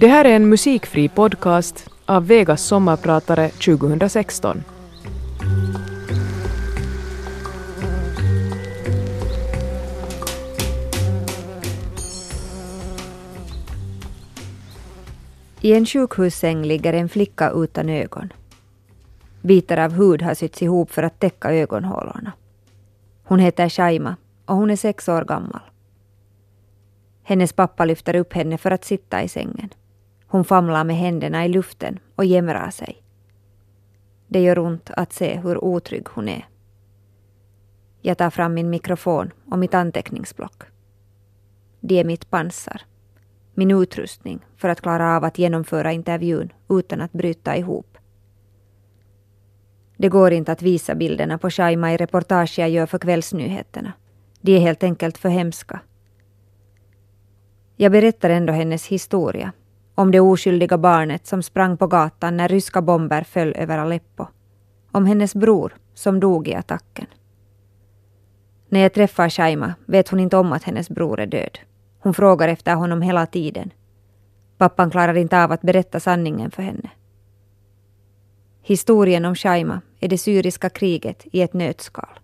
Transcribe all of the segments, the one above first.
Det här är en musikfri podcast av Vegas sommarpratare 2016. I en sjukhussäng ligger en flicka utan ögon. Bitar av hud har sytts ihop för att täcka ögonhålorna. Hon heter Shaima och hon är sex år gammal. Hennes pappa lyfter upp henne för att sitta i sängen. Hon famlar med händerna i luften och jämrar sig. Det gör ont att se hur otrygg hon är. Jag tar fram min mikrofon och mitt anteckningsblock. Det är mitt pansar. Min utrustning för att klara av att genomföra intervjun utan att bryta ihop. Det går inte att visa bilderna på Shaima i reportage jag gör för kvällsnyheterna. De är helt enkelt för hemska. Jag berättar ändå hennes historia om det oskyldiga barnet som sprang på gatan när ryska bomber föll över Aleppo. Om hennes bror som dog i attacken. När jag träffar Shaima vet hon inte om att hennes bror är död. Hon frågar efter honom hela tiden. Pappan klarar inte av att berätta sanningen för henne. Historien om Shaima är det syriska kriget i ett nötskal.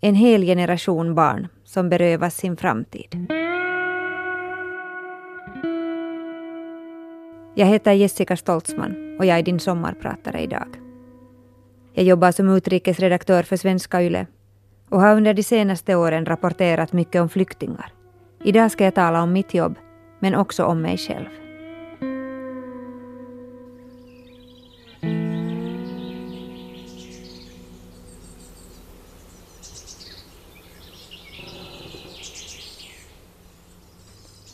En hel generation barn som berövas sin framtid. Jag heter Jessica Stoltzman och jag är din sommarpratare idag. Jag jobbar som utrikesredaktör för Svenska Yle och har under de senaste åren rapporterat mycket om flyktingar. Idag ska jag tala om mitt jobb, men också om mig själv.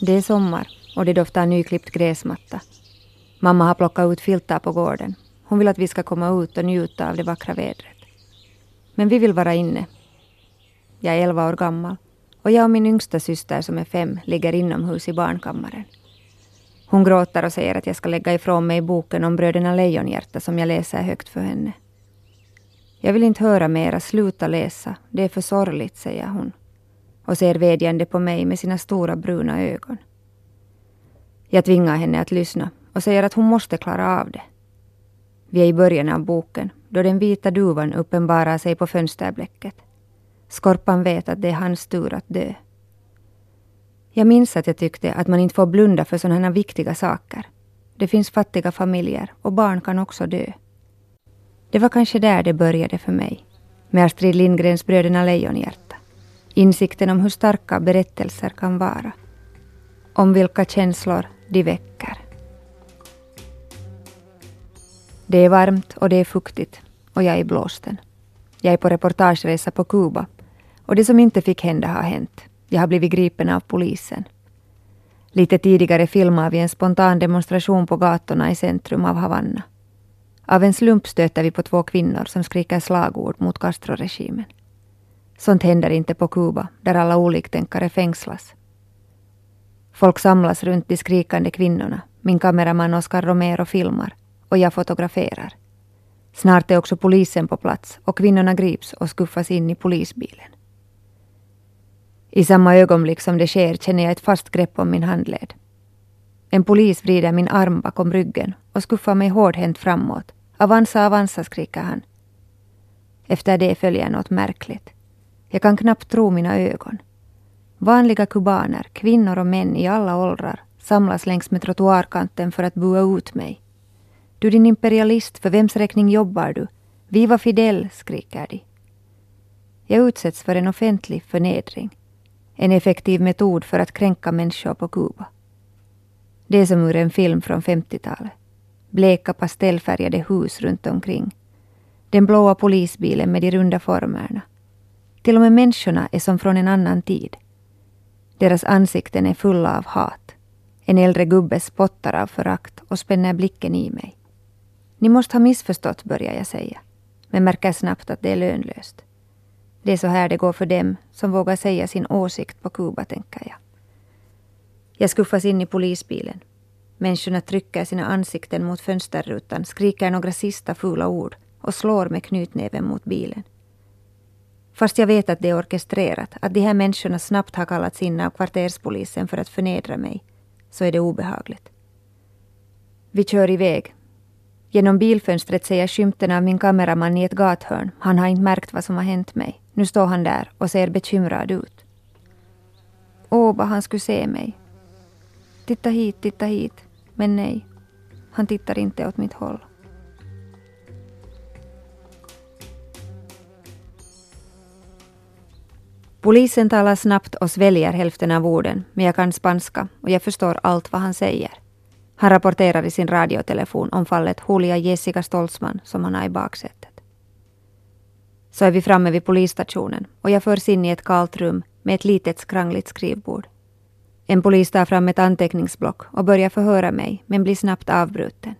Det är sommar och det doftar nyklippt gräsmatta. Mamma har plockat ut filtar på gården. Hon vill att vi ska komma ut och njuta av det vackra vädret. Men vi vill vara inne. Jag är elva år gammal och jag och min yngsta syster som är fem ligger inomhus i barnkammaren. Hon gråter och säger att jag ska lägga ifrån mig boken om bröderna Lejonhjärta som jag läser högt för henne. Jag vill inte höra mera, sluta läsa. Det är för sorgligt, säger hon och ser vädjande på mig med sina stora bruna ögon. Jag tvingar henne att lyssna och säger att hon måste klara av det. Vi är i början av boken, då den vita duvan uppenbarar sig på fönsterblecket. Skorpan vet att det är hans tur att dö. Jag minns att jag tyckte att man inte får blunda för sådana här viktiga saker. Det finns fattiga familjer och barn kan också dö. Det var kanske där det började för mig, med Astrid Lindgrens Bröderna Lejonhjärta. Insikten om hur starka berättelser kan vara. Om vilka känslor de väcker. Det är varmt och det är fuktigt och jag är blåsten. Jag är på reportageresa på Kuba och det som inte fick hända har hänt. Jag har blivit gripen av polisen. Lite tidigare filmade vi en spontan demonstration på gatorna i centrum av Havanna. Av en slump stöter vi på två kvinnor som skriker slagord mot Castro-regimen. Sånt händer inte på Kuba, där alla oliktänkare fängslas. Folk samlas runt de skrikande kvinnorna. Min kameraman Oscar Romero filmar och jag fotograferar. Snart är också polisen på plats och kvinnorna grips och skuffas in i polisbilen. I samma ögonblick som det sker känner jag ett fast grepp om min handled. En polis vrider min arm bakom ryggen och skuffar mig hårdhänt framåt. Avanza, avanza, skriker han. Efter det följer något märkligt. Jag kan knappt tro mina ögon. Vanliga kubaner, kvinnor och män i alla åldrar samlas längs med trottoarkanten för att bua ut mig. Du din imperialist, för vems räkning jobbar du? Viva Fidel, skriker de. Jag utsätts för en offentlig förnedring. En effektiv metod för att kränka människor på Kuba. Det är som ur en film från 50-talet. Bleka pastellfärgade hus runt omkring. Den blåa polisbilen med de runda formerna. Till och med människorna är som från en annan tid. Deras ansikten är fulla av hat. En äldre gubbe spottar av förakt och spänner blicken i mig. Ni måste ha missförstått, börjar jag säga, men märker snabbt att det är lönlöst. Det är så här det går för dem som vågar säga sin åsikt på Kuba, tänker jag. Jag skuffas in i polisbilen. Människorna trycker sina ansikten mot fönsterrutan, skriker några sista fula ord och slår med knytnäven mot bilen. Fast jag vet att det är orkestrerat, att de här människorna snabbt har kallats in av kvarterspolisen för att förnedra mig, så är det obehagligt. Vi kör iväg. Genom bilfönstret ser jag skymten av min kameraman i ett gathörn. Han har inte märkt vad som har hänt mig. Nu står han där och ser bekymrad ut. Åh, vad han skulle se mig. Titta hit, titta hit. Men nej, han tittar inte åt mitt håll. Polisen talar snabbt och sväljer hälften av orden, men jag kan spanska och jag förstår allt vad han säger. Han rapporterar i sin radiotelefon om fallet Julia Jessica Stoltzman som han har i baksätet. Så är vi framme vid polisstationen och jag förs in i ett kalt rum med ett litet skrangligt skrivbord. En polis tar fram ett anteckningsblock och börjar förhöra mig, men blir snabbt avbruten.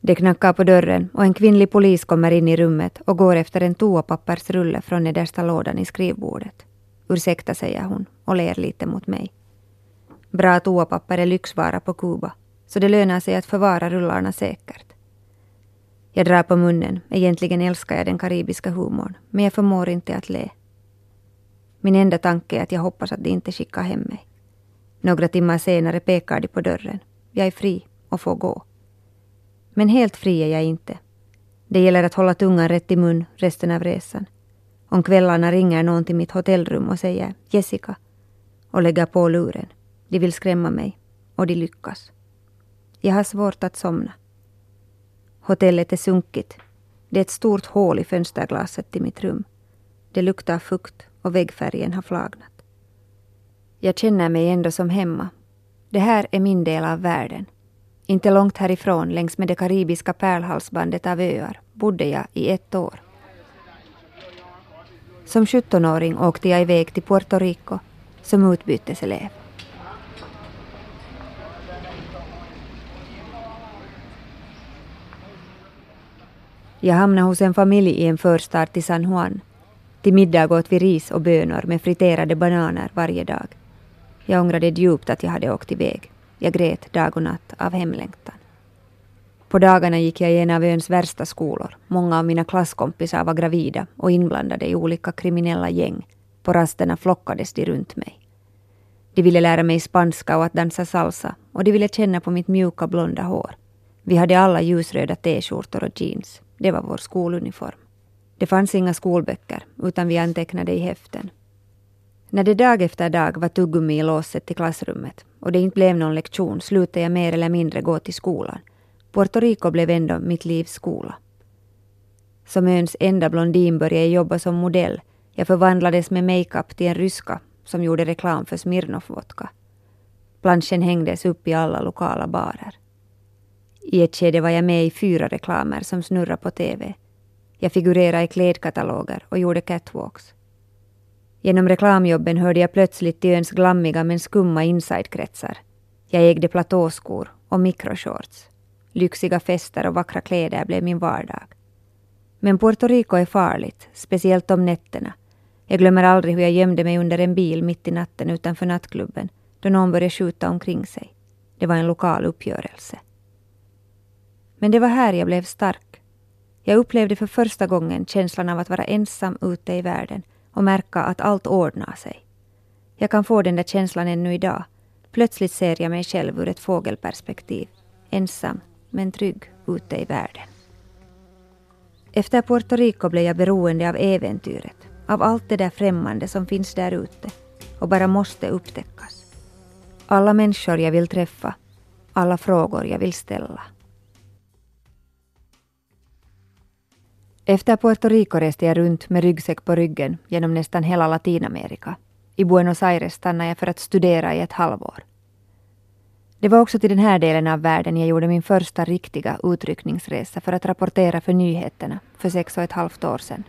Det knackar på dörren och en kvinnlig polis kommer in i rummet och går efter en toapappersrulle från nedersta lådan i skrivbordet. Ursäkta, säger hon och ler lite mot mig. Bra toapapper är lyxvara på Kuba, så det lönar sig att förvara rullarna säkert. Jag drar på munnen. Egentligen älskar jag den karibiska humorn, men jag förmår inte att le. Min enda tanke är att jag hoppas att de inte skickar hem mig. Några timmar senare pekar de på dörren. Jag är fri och får gå. Men helt fri är jag inte. Det gäller att hålla tungan rätt i mun resten av resan. Om kvällarna ringer någon till mitt hotellrum och säger Jessica och lägger på luren. De vill skrämma mig och de lyckas. Jag har svårt att somna. Hotellet är sunkigt. Det är ett stort hål i fönsterglaset till mitt rum. Det luktar fukt och väggfärgen har flagnat. Jag känner mig ändå som hemma. Det här är min del av världen. Inte långt härifrån, längs med det karibiska pärlhalsbandet av öar, bodde jag i ett år. Som 17-åring åkte jag iväg till Puerto Rico som utbyteselev. Jag hamnade hos en familj i en förstad till San Juan. Till middag åt vi ris och bönor med friterade bananer varje dag. Jag ångrade djupt att jag hade åkt iväg. Jag grät dag och natt av hemlängtan. På dagarna gick jag i en av öns värsta skolor. Många av mina klasskompisar var gravida och inblandade i olika kriminella gäng. På rasterna flockades de runt mig. De ville lära mig spanska och att dansa salsa och de ville känna på mitt mjuka blonda hår. Vi hade alla ljusröda t-skjortor och jeans. Det var vår skoluniform. Det fanns inga skolböcker, utan vi antecknade i häften. När det dag efter dag var tuggummi i låset till klassrummet och det inte blev någon lektion slutade jag mer eller mindre gå till skolan. Puerto Rico blev ändå mitt livs skola. Som öns enda blondin började jag jobba som modell. Jag förvandlades med makeup till en ryska som gjorde reklam för Smirnoff-vodka. Planschen hängdes upp i alla lokala barer. I ett skede var jag med i fyra reklamer som snurrade på TV. Jag figurerade i klädkataloger och gjorde catwalks. Genom reklamjobben hörde jag plötsligt till öns glammiga men skumma insidekretsar. Jag ägde platåskor och mikroshorts. Lyxiga fester och vackra kläder blev min vardag. Men Puerto Rico är farligt, speciellt om nätterna. Jag glömmer aldrig hur jag gömde mig under en bil mitt i natten utanför nattklubben då någon började skjuta omkring sig. Det var en lokal uppgörelse. Men det var här jag blev stark. Jag upplevde för första gången känslan av att vara ensam ute i världen och märka att allt ordnar sig. Jag kan få den där känslan ännu idag. Plötsligt ser jag mig själv ur ett fågelperspektiv. Ensam, men trygg ute i världen. Efter Puerto Rico blev jag beroende av äventyret, av allt det där främmande som finns där ute och bara måste upptäckas. Alla människor jag vill träffa, alla frågor jag vill ställa. Efter Puerto Rico reste jag runt med ryggsäck på ryggen genom nästan hela Latinamerika. I Buenos Aires stannade jag för att studera i ett halvår. Det var också till den här delen av världen jag gjorde min första riktiga utryckningsresa för att rapportera för nyheterna för sex och ett halvt år sedan.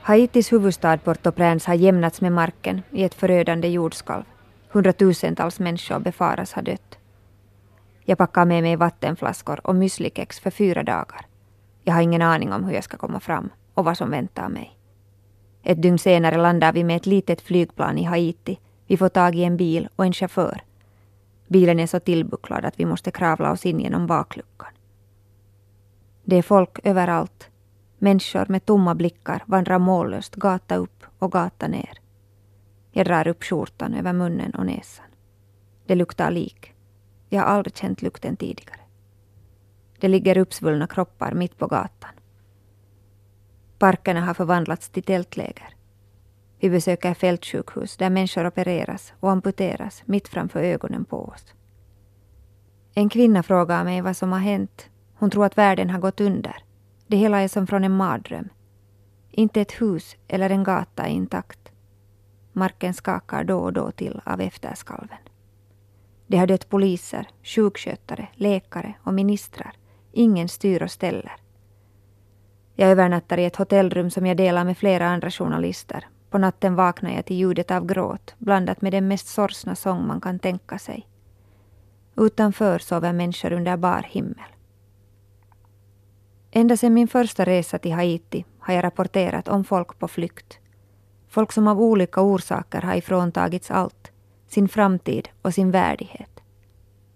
Haitis huvudstad Port-au-Prince har jämnats med marken i ett förödande jordskalv. Hundratusentals människor befaras ha dött. Jag packar med mig vattenflaskor och müslikex för fyra dagar. Jag har ingen aning om hur jag ska komma fram och vad som väntar mig. Ett dygn senare landar vi med ett litet flygplan i Haiti. Vi får tag i en bil och en chaufför. Bilen är så tillbucklad att vi måste kravla oss in genom bakluckan. Det är folk överallt. Människor med tomma blickar vandrar mållöst gata upp och gata ner. Jag drar upp skjortan över munnen och näsan. Det luktar lik. Jag har aldrig känt lukten tidigare. Det ligger uppsvullna kroppar mitt på gatan. Parkerna har förvandlats till tältläger. Vi besöker fältsjukhus där människor opereras och amputeras mitt framför ögonen på oss. En kvinna frågar mig vad som har hänt. Hon tror att världen har gått under. Det hela är som från en mardröm. Inte ett hus eller en gata är intakt. Marken skakar då och då till av efterskalven. Det har dött poliser, sjukskötare, läkare och ministrar. Ingen styr och ställer. Jag övernattar i ett hotellrum som jag delar med flera andra journalister. På natten vaknar jag till ljudet av gråt blandat med den mest sorgsna sång man kan tänka sig. Utanför sover människor under bar himmel. Ända sedan min första resa till Haiti har jag rapporterat om folk på flykt. Folk som av olika orsaker har ifråntagits allt, sin framtid och sin värdighet.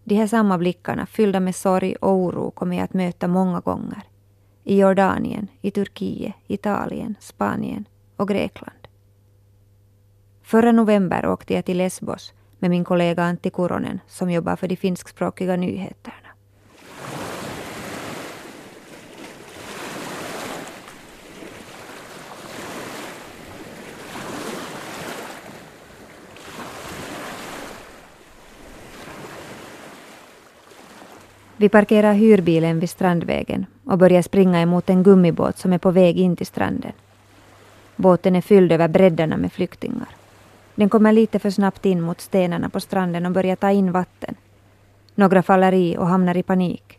De här samma blickarna, fyllda med sorg och oro, kommer jag att möta många gånger. I Jordanien, i Turkiet, Italien, Spanien och Grekland. Förra november åkte jag till Lesbos med min kollega Antti Kuronen som jobbar för de finskspråkiga nyheterna. Vi parkerar hyrbilen vid Strandvägen och börjar springa emot en gummibåt som är på väg in till stranden. Båten är fylld över bräddarna med flyktingar. Den kommer lite för snabbt in mot stenarna på stranden och börjar ta in vatten. Några faller i och hamnar i panik.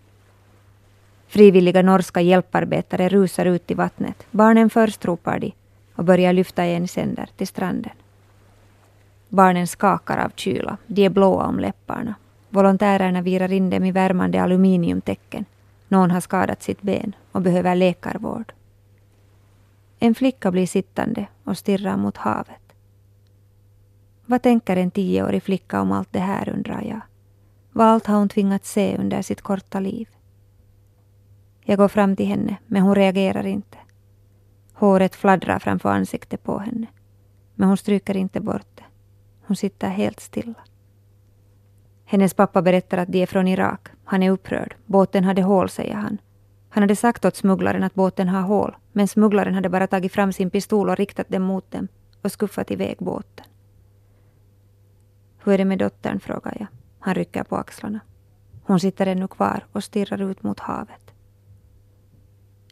Frivilliga norska hjälparbetare rusar ut i vattnet. Barnen först, ropar de och börjar lyfta en sänder till stranden. Barnen skakar av kyla. De är blåa om läpparna. Volontärerna virar in dem i värmande aluminiumtäcken. Någon har skadat sitt ben och behöver läkarvård. En flicka blir sittande och stirrar mot havet. Vad tänker en tioårig flicka om allt det här, undrar jag. Vad allt har hon tvingats se under sitt korta liv? Jag går fram till henne, men hon reagerar inte. Håret fladdrar framför ansiktet på henne. Men hon stryker inte bort det. Hon sitter helt stilla. Hennes pappa berättar att de är från Irak. Han är upprörd. Båten hade hål, säger han. Han hade sagt åt smugglaren att båten har hål, men smugglaren hade bara tagit fram sin pistol och riktat den mot dem och skuffat iväg båten. Hur är det med dottern, frågar jag. Han rycker på axlarna. Hon sitter ännu kvar och stirrar ut mot havet.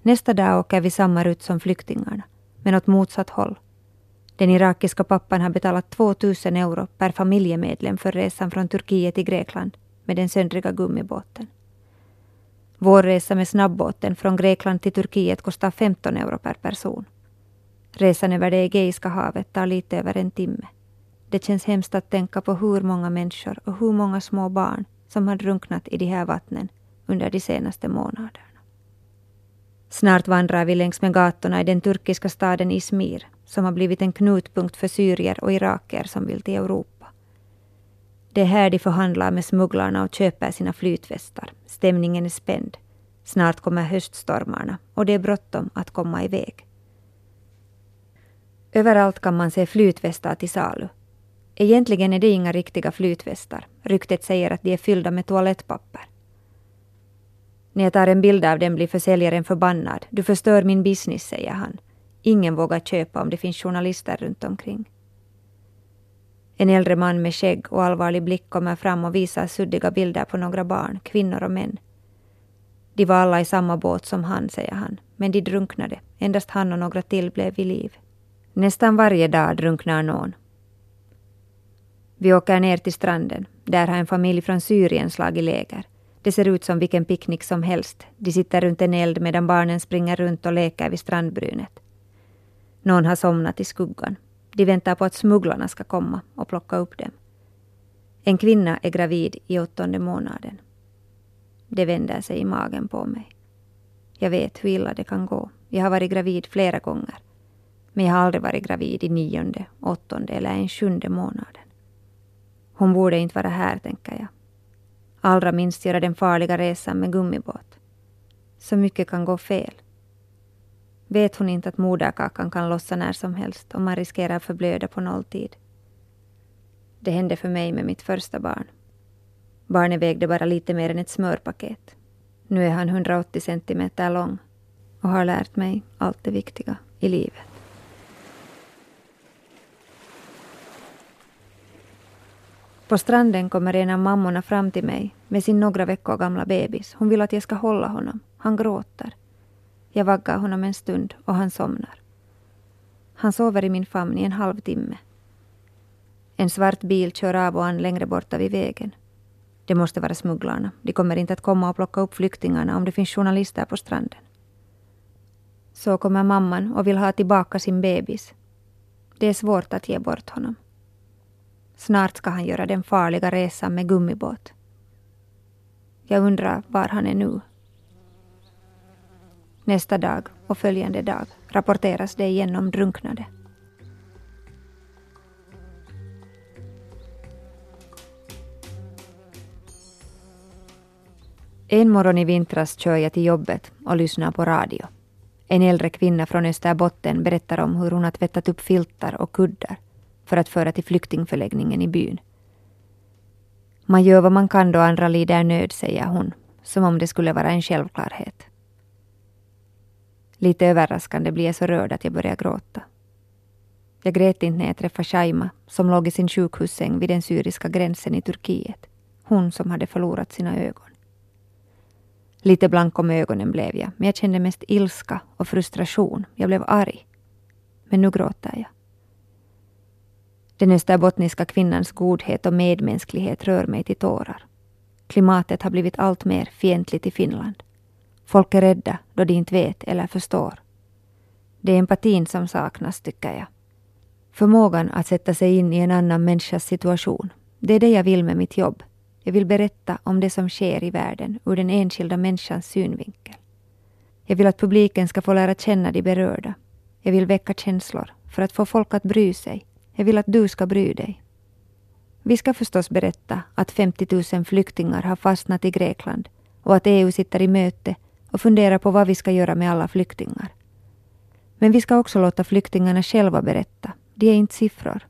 Nästa dag åker vi samma rutt som flyktingarna, men åt motsatt håll. Den irakiska pappan har betalat 2000 euro per familjemedlem för resan från Turkiet till Grekland med den söndriga gummibåten. Vår resa med snabbåten från Grekland till Turkiet kostar 15 euro per person. Resan över det Egeiska havet tar lite över en timme. Det känns hemskt att tänka på hur många människor och hur många små barn som har drunknat i de här vattnen under de senaste månaderna. Snart vandrar vi längs med gatorna i den turkiska staden Izmir som har blivit en knutpunkt för syrier och iraker som vill till Europa. Det är här de förhandlar med smugglarna och köper sina flytvästar. Stämningen är spänd. Snart kommer höststormarna och det är bråttom att komma iväg. Överallt kan man se flytvästar till salu. Egentligen är det inga riktiga flytvästar. Ryktet säger att de är fyllda med toalettpapper. När jag tar en bild av den blir försäljaren förbannad. Du förstör min business, säger han. Ingen vågar köpa om det finns journalister runt omkring. En äldre man med skägg och allvarlig blick kommer fram och visar suddiga bilder på några barn, kvinnor och män. De var alla i samma båt som han, säger han, men de drunknade. Endast han och några till blev vid liv. Nästan varje dag drunknar någon. Vi åker ner till stranden. Där har en familj från Syrien slagit läger. Det ser ut som vilken picknick som helst. De sitter runt en eld medan barnen springer runt och leker vid strandbrynet. Någon har somnat i skuggan. De väntar på att smugglarna ska komma och plocka upp dem. En kvinna är gravid i åttonde månaden. Det vänder sig i magen på mig. Jag vet hur illa det kan gå. Jag har varit gravid flera gånger. Men jag har aldrig varit gravid i nionde, åttonde eller en sjunde månaden. Hon borde inte vara här, tänker jag. Allra minst göra den farliga resan med gummibåt. Så mycket kan gå fel. Vet hon inte att moderkakan kan lossa när som helst och man riskerar att förblöda på nolltid? Det hände för mig med mitt första barn. Barnet vägde bara lite mer än ett smörpaket. Nu är han 180 centimeter lång och har lärt mig allt det viktiga i livet. På stranden kommer en av mammorna fram till mig med sin några veckor gamla bebis. Hon vill att jag ska hålla honom. Han gråter. Jag vaggar honom en stund och han somnar. Han sover i min famn i en halvtimme. En svart bil kör av och an längre borta vid vägen. Det måste vara smugglarna. De kommer inte att komma och plocka upp flyktingarna om det finns journalister på stranden. Så kommer mamman och vill ha tillbaka sin bebis. Det är svårt att ge bort honom. Snart ska han göra den farliga resan med gummibåt. Jag undrar var han är nu. Nästa dag och följande dag rapporteras det igen om drunknade. En morgon i vintras kör jag till jobbet och lyssnar på radio. En äldre kvinna från Österbotten berättar om hur hon har tvättat upp filtar och kuddar för att föra till flyktingförläggningen i byn. Man gör vad man kan då andra lider nöd, säger hon, som om det skulle vara en självklarhet. Lite överraskande blir jag så rörd att jag börjar gråta. Jag grät inte när jag träffade Shaima som låg i sin sjukhussäng vid den syriska gränsen i Turkiet. Hon som hade förlorat sina ögon. Lite blank om ögonen blev jag, men jag kände mest ilska och frustration. Jag blev arg. Men nu gråter jag. Den österbottniska kvinnans godhet och medmänsklighet rör mig till tårar. Klimatet har blivit allt mer fientligt i Finland. Folk är rädda då de inte vet eller förstår. Det är empatin som saknas, tycker jag. Förmågan att sätta sig in i en annan människas situation. Det är det jag vill med mitt jobb. Jag vill berätta om det som sker i världen ur den enskilda människans synvinkel. Jag vill att publiken ska få lära känna de berörda. Jag vill väcka känslor för att få folk att bry sig. Jag vill att du ska bry dig. Vi ska förstås berätta att 50 000 flyktingar har fastnat i Grekland och att EU sitter i möte och funderar på vad vi ska göra med alla flyktingar. Men vi ska också låta flyktingarna själva berätta. De är inte siffror.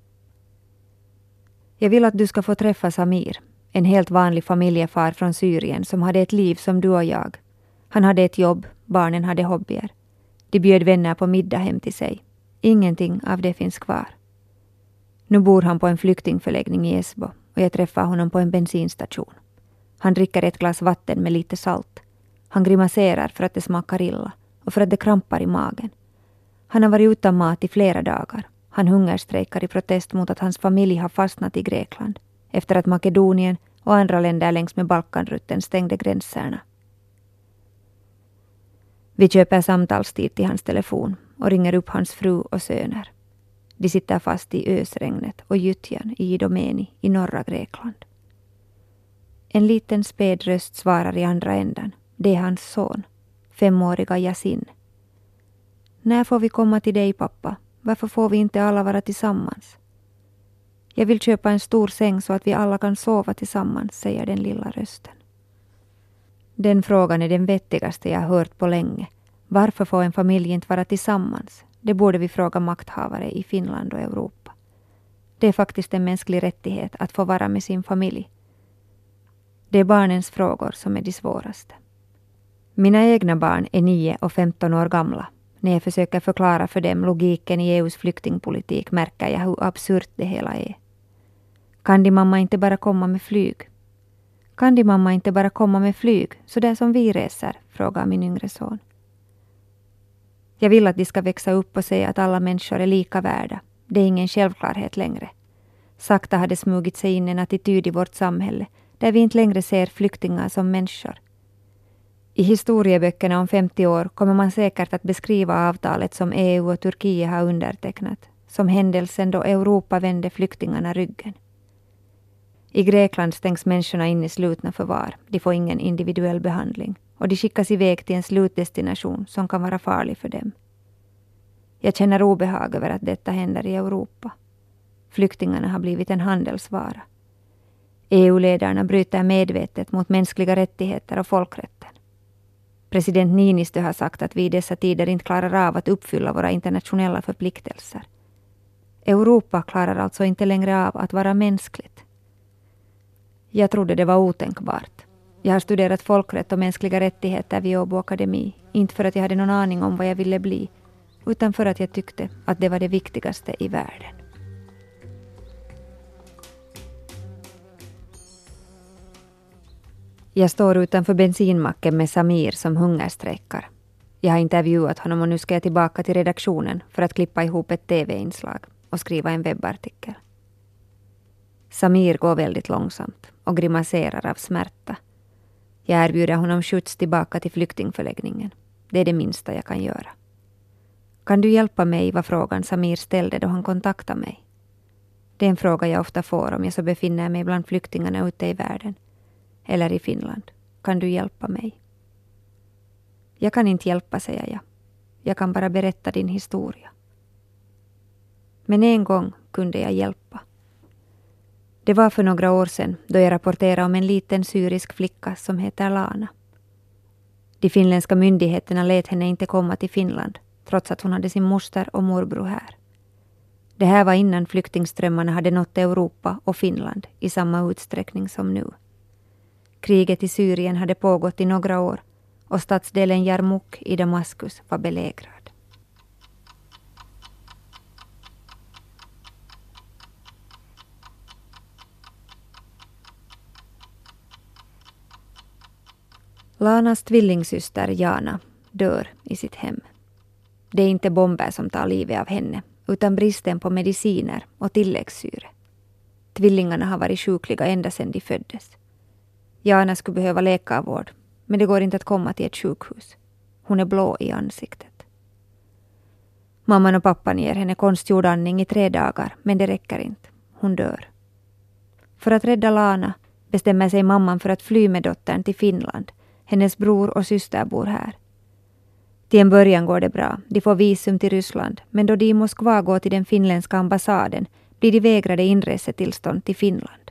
Jag vill att du ska få träffa Samir, en helt vanlig familjefar från Syrien som hade ett liv som du och jag. Han hade ett jobb, barnen hade hobbyer. De bjöd vänner på middag hem till sig. Ingenting av det finns kvar. Nu bor han på en flyktingförläggning i Esbo och jag träffar honom på en bensinstation. Han dricker ett glas vatten med lite salt. Han grimaserar för att det smakar illa och för att det krampar i magen. Han har varit utan mat i flera dagar. Han hungerstrejkar i protest mot att hans familj har fastnat i Grekland efter att Makedonien och andra länder längs med Balkanrutten stängde gränserna. Vi köper samtalstid till hans telefon och ringer upp hans fru och söner. De sitter fast i ösregnet och gyttjan i Idomeni i norra Grekland. En liten späd röst svarar i andra änden. Det är hans son, femåriga Yasin. När får vi komma till dig pappa? Varför får vi inte alla vara tillsammans? Jag vill köpa en stor säng så att vi alla kan sova tillsammans, säger den lilla rösten. Den frågan är den vettigaste jag hört på länge. Varför får en familj inte vara tillsammans? Det borde vi fråga makthavare i Finland och Europa. Det är faktiskt en mänsklig rättighet att få vara med sin familj. Det är barnens frågor som är de svåraste. Mina egna barn är 9 och 15 år gamla. När jag försöker förklara för dem logiken i EUs flyktingpolitik märker jag hur absurt det hela är. Kan din mamma inte bara komma med flyg? Kan din mamma inte bara komma med flyg, så där som vi reser? frågar min yngre son. Jag vill att de ska växa upp och säga att alla människor är lika värda. Det är ingen självklarhet längre. Sakta har det smugit sig in en attityd i vårt samhälle där vi inte längre ser flyktingar som människor. I historieböckerna om 50 år kommer man säkert att beskriva avtalet som EU och Turkiet har undertecknat som händelsen då Europa vände flyktingarna ryggen. I Grekland stängs människorna in i slutna förvar. De får ingen individuell behandling och de skickas iväg till en slutdestination som kan vara farlig för dem. Jag känner obehag över att detta händer i Europa. Flyktingarna har blivit en handelsvara. EU-ledarna bryter medvetet mot mänskliga rättigheter och folkrätten. President Niinistö har sagt att vi i dessa tider inte klarar av att uppfylla våra internationella förpliktelser. Europa klarar alltså inte längre av att vara mänskligt. Jag trodde det var otänkbart. Jag har studerat folkrätt och mänskliga rättigheter vid Åbo Akademi, inte för att jag hade någon aning om vad jag ville bli, utan för att jag tyckte att det var det viktigaste i världen. Jag står utanför bensinmacken med Samir som hungerstrejkar. Jag har intervjuat honom och nu ska jag tillbaka till redaktionen för att klippa ihop ett TV-inslag och skriva en webbartikel. Samir går väldigt långsamt och grimaserar av smärta. Jag erbjuder honom skjuts tillbaka till flyktingförläggningen. Det är det minsta jag kan göra. Kan du hjälpa mig, var frågan Samir ställde då han kontaktade mig. Det är en fråga jag ofta får om jag så befinner mig bland flyktingarna ute i världen. Eller i Finland. Kan du hjälpa mig? Jag kan inte hjälpa, säger jag. Jag kan bara berätta din historia. Men en gång kunde jag hjälpa. Det var för några år sedan då jag rapporterade om en liten syrisk flicka som heter Lana. De finländska myndigheterna lät henne inte komma till Finland trots att hon hade sin moster och morbror här. Det här var innan flyktingströmmarna hade nått Europa och Finland i samma utsträckning som nu. Kriget i Syrien hade pågått i några år och stadsdelen Jarmuk i Damaskus var belägrad. Lanas tvillingsyster Jana dör i sitt hem. Det är inte bomber som tar livet av henne, utan bristen på mediciner och tilläggssyre. Tvillingarna har varit sjukliga ända sedan de föddes. Jana skulle behöva läkarvård, men det går inte att komma till ett sjukhus. Hon är blå i ansiktet. Mamman och pappan ger henne konstgjord andning i tre dagar, men det räcker inte. Hon dör. För att rädda Lana bestämmer sig mamman för att fly med dottern till Finland. Hennes bror och syster bor här. Till en början går det bra. De får visum till Ryssland, men då de i Moskva går till den finländska ambassaden blir de vägrade inresetillstånd till Finland.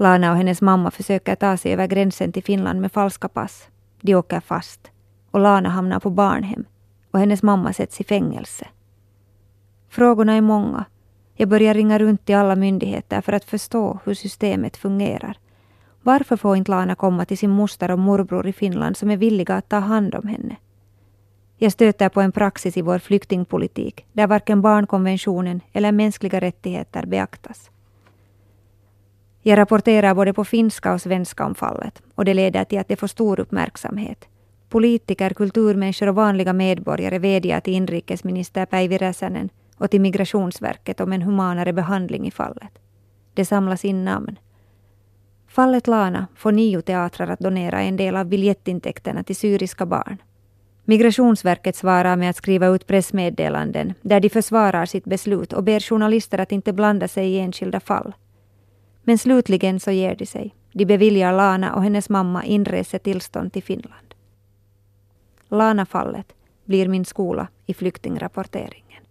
Lana och hennes mamma försöker ta sig över gränsen till Finland med falska pass. De åker fast. Och Lana hamnar på barnhem. Och hennes mamma sätts i fängelse. Frågorna är många. Jag börjar ringa runt till alla myndigheter för att förstå hur systemet fungerar. Varför får inte Lana komma till sin moster och morbror i Finland som är villiga att ta hand om henne? Jag stöter på en praxis i vår flyktingpolitik där varken barnkonventionen eller mänskliga rättigheter beaktas. Jag rapporterar både på finska och svenska om fallet och det leder till att det får stor uppmärksamhet. Politiker, kulturmänniskor och vanliga medborgare vädjar till inrikesminister Päivi Räsänen och till Migrationsverket om en humanare behandling i fallet. Det samlas in namn. Fallet Lana får nio teatrar att donera en del av biljettintäkterna till syriska barn. Migrationsverket svarar med att skriva ut pressmeddelanden där de försvarar sitt beslut och ber journalister att inte blanda sig i enskilda fall. Men slutligen så ger de sig. De beviljar Lana och hennes mamma inresetillstånd till Finland. Lana-fallet blir min skola i flyktingrapporteringen.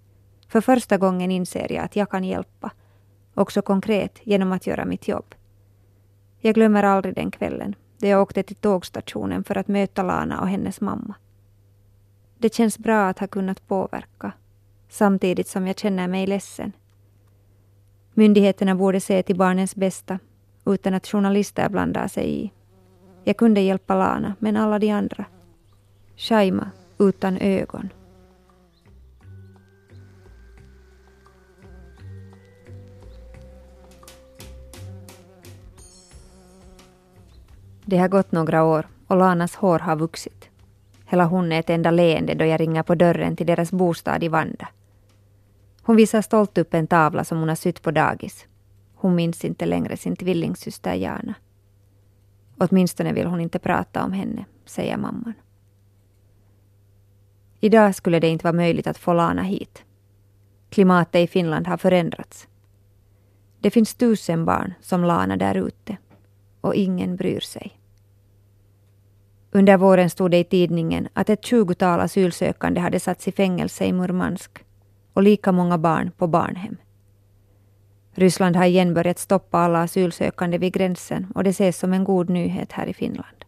För första gången inser jag att jag kan hjälpa, också konkret genom att göra mitt jobb. Jag glömmer aldrig den kvällen då jag åkte till tågstationen för att möta Lana och hennes mamma. Det känns bra att ha kunnat påverka, samtidigt som jag känner mig ledsen Myndigheterna borde se till barnens bästa utan att journalister blandar sig i. Jag kunde hjälpa Lana, men alla de andra. Shaima utan ögon. Det har gått några år och Lanas hår har vuxit. Hela hon är ett enda leende då jag ringer på dörren till deras bostad i Vanda. Hon visar stolt upp en tavla som hon har sytt på dagis. Hon minns inte längre sin tvillingsyster Jana. Åtminstone vill hon inte prata om henne, säger mamman. Idag skulle det inte vara möjligt att få Lana hit. Klimatet i Finland har förändrats. Det finns tusen barn som Lana där ute och ingen bryr sig. Under våren stod det i tidningen att ett tjugotal asylsökande hade satts i fängelse i Murmansk och lika många barn på barnhem. Ryssland har igen börjat stoppa alla asylsökande vid gränsen och det ses som en god nyhet här i Finland.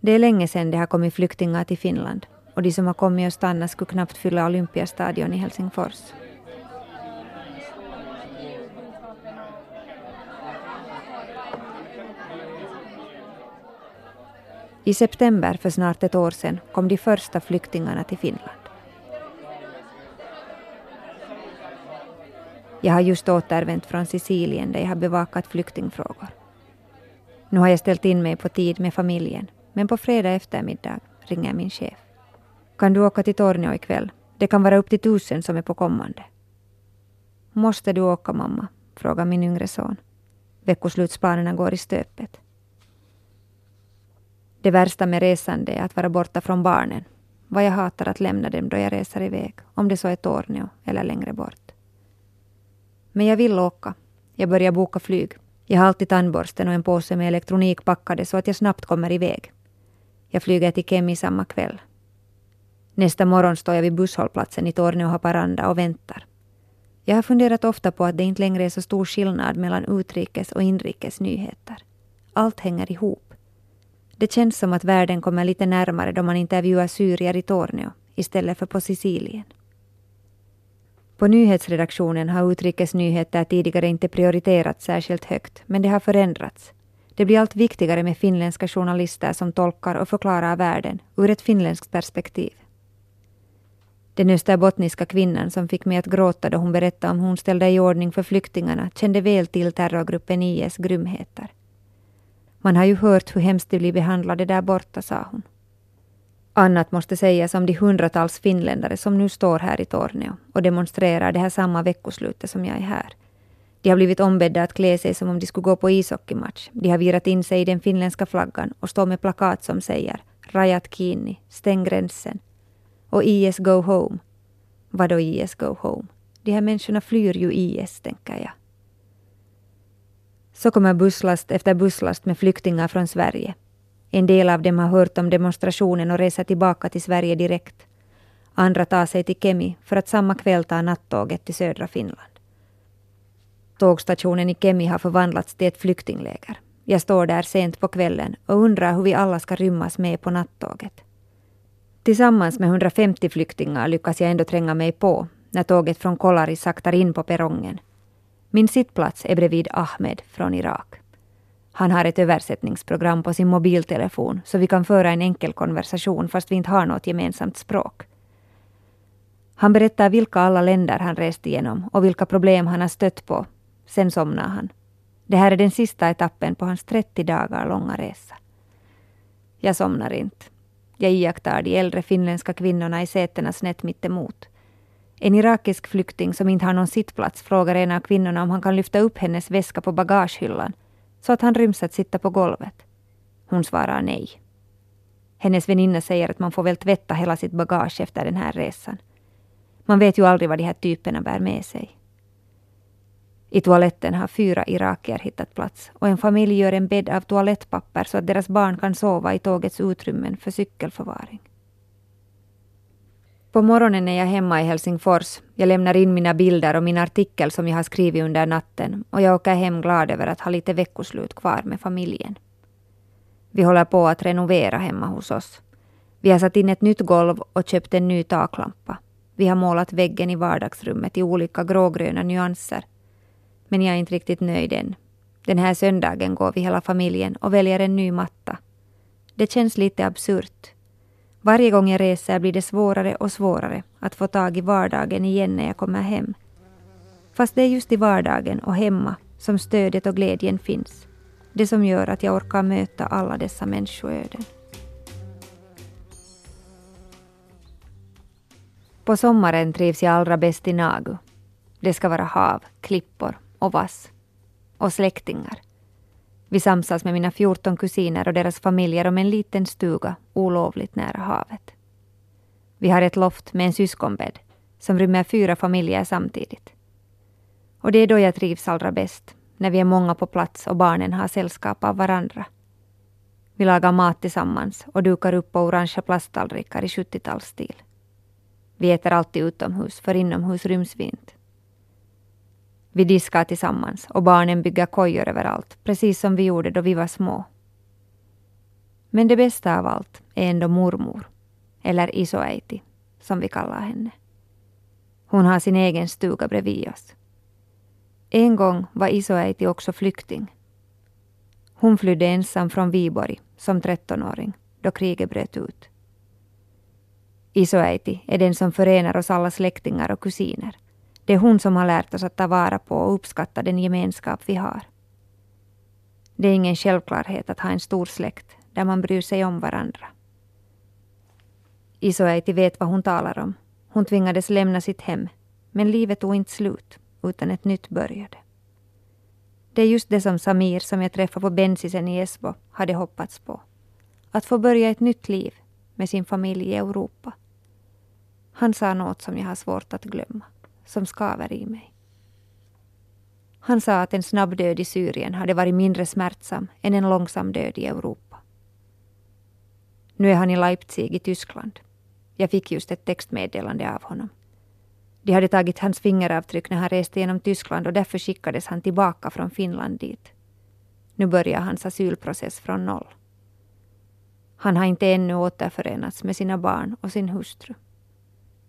Det är länge sedan det har kommit flyktingar till Finland och de som har kommit och stannat skulle knappt fylla Olympiastadion i Helsingfors. I september för snart ett år sedan kom de första flyktingarna till Finland. Jag har just återvänt från Sicilien där jag har bevakat flyktingfrågor. Nu har jag ställt in mig på tid med familjen, men på fredag eftermiddag ringer min chef. Kan du åka till Tornio ikväll? Det kan vara upp till tusen som är på kommande. Måste du åka mamma? frågar min yngre son. Veckoslutsplanerna går i stöpet. Det värsta med resande är att vara borta från barnen. Vad jag hatar att lämna dem då jag reser iväg, om det så är Tornio eller längre bort. Men jag vill åka. Jag börjar boka flyg. Jag har alltid tandborsten och en påse med elektronik packade så att jag snabbt kommer iväg. Jag flyger till Kemi samma kväll. Nästa morgon står jag vid busshållplatsen i Torneå, Haparanda och väntar. Jag har funderat ofta på att det inte längre är så stor skillnad mellan utrikes och inrikes nyheter. Allt hänger ihop. Det känns som att världen kommer lite närmare då man intervjuar syrier i Torneå istället för på Sicilien. På nyhetsredaktionen har utrikesnyheter tidigare inte prioriterats särskilt högt, men det har förändrats. Det blir allt viktigare med finländska journalister som tolkar och förklarar världen ur ett finländskt perspektiv. Den österbottniska kvinnan som fick mig att gråta då hon berättade om hur hon ställde i ordning för flyktingarna kände väl till terrorgruppen IS grymheter. Man har ju hört hur hemskt de blir behandlade där borta, sa hon. Annat måste sägas om de hundratals finländare som nu står här i Torneo och demonstrerar det här samma veckoslutet som jag är här. De har blivit ombedda att klä sig som om de skulle gå på ishockeymatch. De har virat in sig i den finländska flaggan och står med plakat som säger Rajat kiinni, stäng gränsen. Och IS go home. Vadå IS go home? De här människorna flyr ju IS, tänker jag. Så kommer busslast efter busslast med flyktingar från Sverige. En del av dem har hört om demonstrationen och reser tillbaka till Sverige direkt. Andra tar sig till Kemi för att samma kväll ta nattåget till södra Finland. Tågstationen i Kemi har förvandlats till ett flyktingläger. Jag står där sent på kvällen och undrar hur vi alla ska rymmas med på nattåget. Tillsammans med 150 flyktingar lyckas jag ändå tränga mig på när tåget från Kolari saktar in på perrongen. Min sittplats är bredvid Ahmed från Irak. Han har ett översättningsprogram på sin mobiltelefon så vi kan föra en enkel konversation fast vi inte har något gemensamt språk. Han berättar vilka alla länder han rest igenom och vilka problem han har stött på. Sen somnar han. Det här är den sista etappen på hans 30 dagar långa resa. Jag somnar inte. Jag iakttar de äldre finländska kvinnorna i sätena snett mittemot. En irakisk flykting som inte har någon sittplats frågar en av kvinnorna om han kan lyfta upp hennes väska på bagagehyllan så att han ryms att sitta på golvet. Hon svarar nej. Hennes väninna säger att man får väl tvätta hela sitt bagage efter den här resan. Man vet ju aldrig vad de här typerna bär med sig. I toaletten har fyra irakier hittat plats och en familj gör en bädd av toalettpapper så att deras barn kan sova i tågets utrymmen för cykelförvaring. På morgonen är jag hemma i Helsingfors. Jag lämnar in mina bilder och min artikel som jag har skrivit under natten och jag åker hem glad över att ha lite veckoslut kvar med familjen. Vi håller på att renovera hemma hos oss. Vi har satt in ett nytt golv och köpt en ny taklampa. Vi har målat väggen i vardagsrummet i olika grågröna nyanser. Men jag är inte riktigt nöjd än. Den här söndagen går vi hela familjen och väljer en ny matta. Det känns lite absurt. Varje gång jag reser blir det svårare och svårare att få tag i vardagen igen när jag kommer hem. Fast det är just i vardagen och hemma som stödet och glädjen finns. Det som gör att jag orkar möta alla dessa människoöden. På sommaren trivs jag allra bäst i Nagu. Det ska vara hav, klippor och vass. Och släktingar. Vi samsas med mina 14 kusiner och deras familjer om en liten stuga olovligt nära havet. Vi har ett loft med en syskonbädd som rymmer fyra familjer samtidigt. Och det är då jag trivs allra bäst, när vi är många på plats och barnen har sällskap av varandra. Vi lagar mat tillsammans och dukar upp på orangea plasttallrikar i 70-talsstil. Vi äter alltid utomhus, för inomhus ryms vi inte. Vi diskar tillsammans och barnen bygger kojor överallt, precis som vi gjorde då vi var små. Men det bästa av allt är ändå mormor. eller isoäiti, som vi kallar henne. Hon har sin egen stuga bredvid oss. En gång var isoäiti också flykting. Hon flydde ensam från Viborg som 13-åring då kriget bröt ut. Isoäiti är den som förenar oss alla släktingar och kusiner. Det är hon som har lärt oss att ta vara på och uppskatta den gemenskap vi har. Det är ingen självklarhet att ha en stor släkt där man bryr sig om varandra. Isoäiti vet vad hon talar om. Hon tvingades lämna sitt hem, men livet tog inte slut, utan ett nytt började. Det är just det som Samir, som jag träffade på Bensisen i Esbo, hade hoppats på. Att få börja ett nytt liv med sin familj i Europa. Han sa något som jag har svårt att glömma, som skaver i mig. Han sa att en snabb död i Syrien hade varit mindre smärtsam än en långsam död i Europa. Nu är han i Leipzig i Tyskland. Jag fick just ett textmeddelande av honom. De hade tagit hans fingeravtryck när han reste genom Tyskland och därför skickades han tillbaka från Finland dit. Nu börjar hans asylprocess från noll. Han har inte ännu återförenats med sina barn och sin hustru.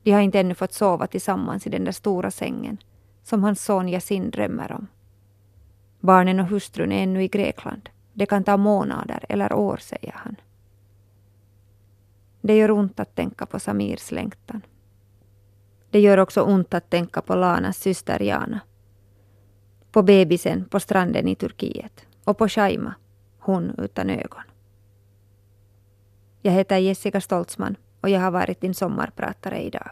De har inte ännu fått sova tillsammans i den där stora sängen som hans son Yasin drömmer om. Barnen och hustrun är ännu i Grekland. Det kan ta månader eller år, säger han. Det gör ont att tänka på Samirs längtan. Det gör också ont att tänka på Lanas syster Jana. På bebisen på stranden i Turkiet. Och på Shaima, hon utan ögon. Jag heter Jessica Stoltzman och jag har varit din sommarpratare idag.